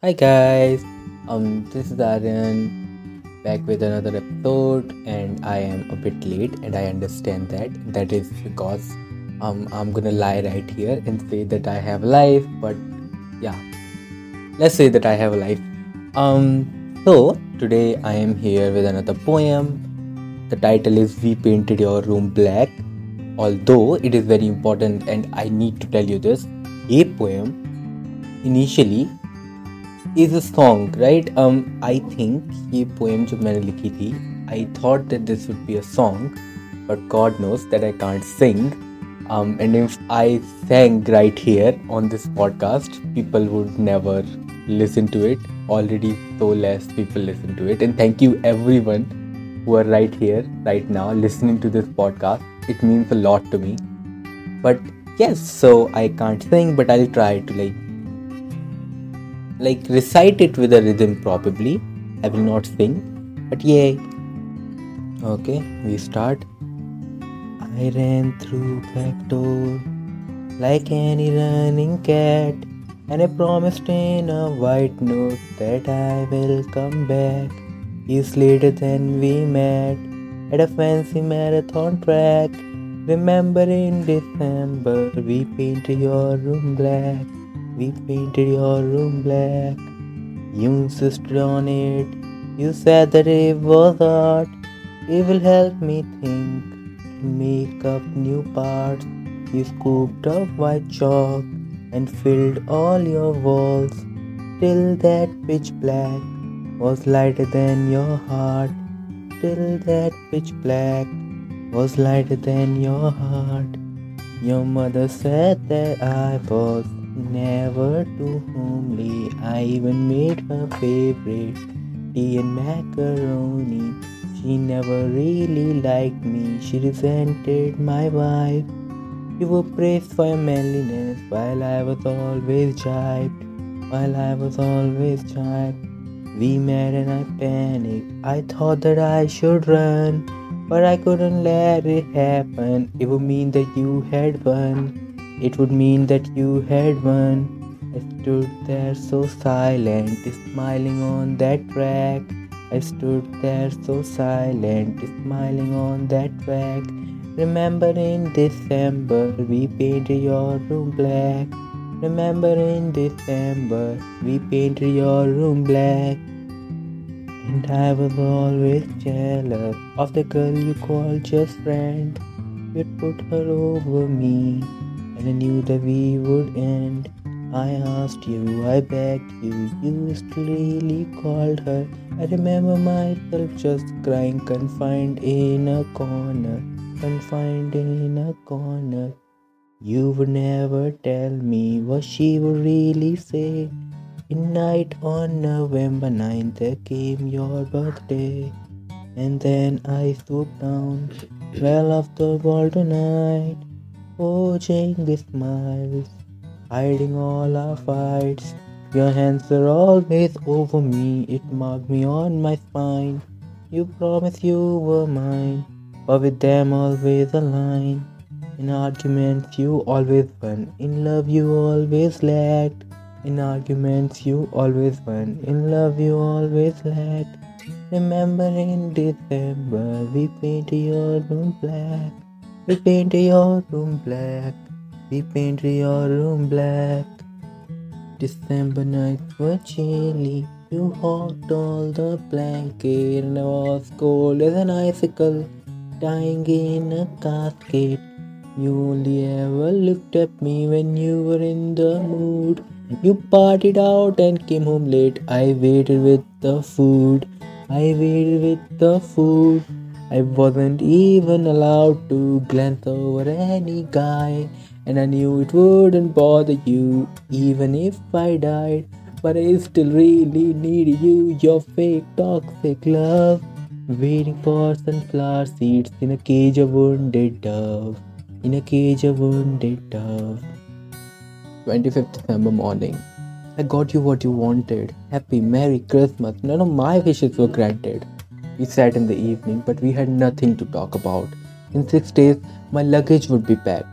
Hi guys, um, this is Aryan back with another episode, and I am a bit late, and I understand that. That is because um, I'm gonna lie right here and say that I have life, but yeah, let's say that I have life. Um, so today I am here with another poem. The title is "We Painted Your Room Black." Although it is very important, and I need to tell you this, a poem initially is a song right I think ये poem जो मैंने लिखी थी I thought that this would be a song but God knows that I can't Singh um, and if I sang right here on this podcast, people would never listen to it. Already, so less people listen to it. And thank you, everyone who are right here, right now, listening to this podcast. It means a lot to me. But yes, so I can't sing, but I'll try to like like recite it with a rhythm probably. I will not sing, but yay. Okay, we start. I ran through back door like any running cat, and I promised in a white note that I will come back. Years later than we met at a fancy marathon track. Remember in December we painted your room black. We painted your room black. You insisted on it. You said that it was art. It will help me think make up new parts. You scooped up white chalk and filled all your walls till that pitch black was lighter than your heart. Till that pitch black was lighter than your heart. Your mother said that I was never too homely. I even made her favorite tea and macaroni. She never really liked me, she resented my wife. You were praised for your manliness while I was always jibed. While I was always jibed. We met and I panicked. I thought that I should run, but I couldn't let it happen. It would mean that you had won. It would mean that you had won. I stood there so silent, smiling on that track. I stood there so silent, smiling on that track. Remember in December, we painted your room black. Remember in December, we painted your room black. And I was always jealous of the girl you called just friend. You'd put her over me and I knew that we would end. I asked you, I begged you, you still really called her. I remember myself just crying, confined in a corner, confined in a corner. You would never tell me what she would really say. In night on November 9th, there came your birthday. And then I swooped down, well off the tonight forging with smiles, hiding all our fights. Your hands are always over me, it marked me on my spine. You promised you were mine, but with them always a line. In arguments you always won, in love you always lagged. In arguments you always won, in love you always lagged. Remember in December we painted your room black. We paint your room black. We paint your room black. December nights were chilly. You hogged all the blanket and I was cold as an icicle, dying in a casket. You only ever looked at me when you were in the mood. You partied out and came home late. I waited with the food. I waited with the food. I wasn't even allowed to glance over any guy, and I knew it wouldn't bother you even if I died. But I still really need you, your fake toxic love. Waiting for sunflower seeds in a cage of wounded dove. In a cage of wounded dove. 25th December morning. I got you what you wanted. Happy Merry Christmas. None of my wishes were granted. We sat in the evening, but we had nothing to talk about. In six days, my luggage would be packed,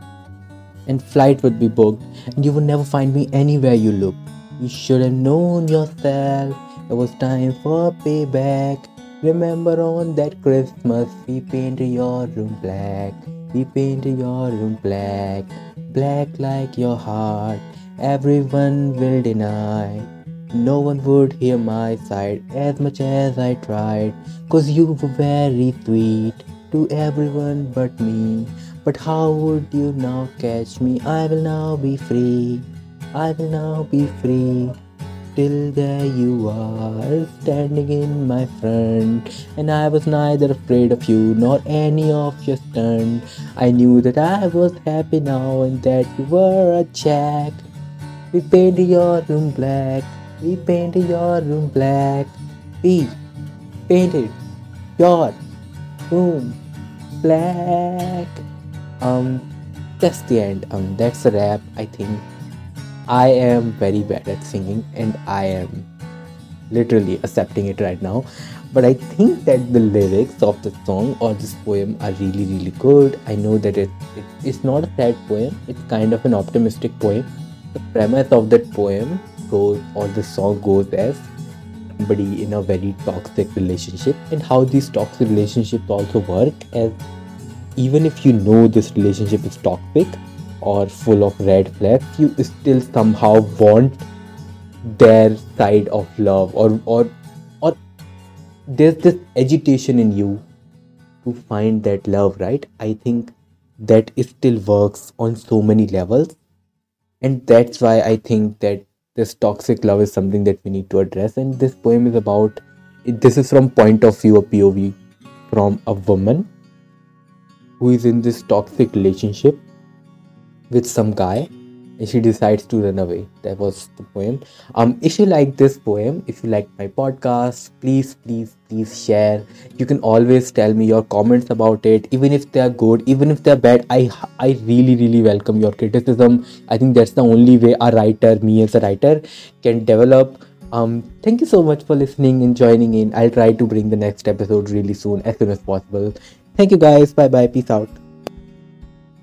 and flight would be booked, and you would never find me anywhere you looked. You should have known yourself. It was time for payback. Remember on that Christmas, we painted your room black. We painted your room black, black like your heart. Everyone will deny. No one would hear my side as much as I tried. Cause you were very sweet to everyone but me. But how would you now catch me? I will now be free. I will now be free. Till there you are, standing in my front, and I was neither afraid of you nor any of your stunt. I knew that I was happy now and that you were a jack. We painted your room black, we painted your room black. We painted your room black. Um, that's the end. Um, that's a wrap. I think I am very bad at singing, and I am literally accepting it right now. But I think that the lyrics of the song or this poem are really, really good. I know that it, it it's not a sad poem. It's kind of an optimistic poem. The premise of that poem goes, or the song goes as somebody in a very toxic relationship, and how these toxic relationships also work as even if you know this relationship is toxic or full of red flags, you still somehow want their side of love or or or there's this agitation in you to find that love, right? I think that it still works on so many levels. And that's why I think that this toxic love is something that we need to address. And this poem is about this is from point of view of POV from a woman who is in this toxic relationship with some guy she decides to run away. That was the poem. Um if you like this poem if you like my podcast please please please share. You can always tell me your comments about it. Even if they are good even if they're bad i i really really welcome your criticism. I think that's the only way a writer me as a writer can develop. Um thank you so much for listening and joining in. I'll try to bring the next episode really soon as soon as possible. Thank you guys. Bye bye peace out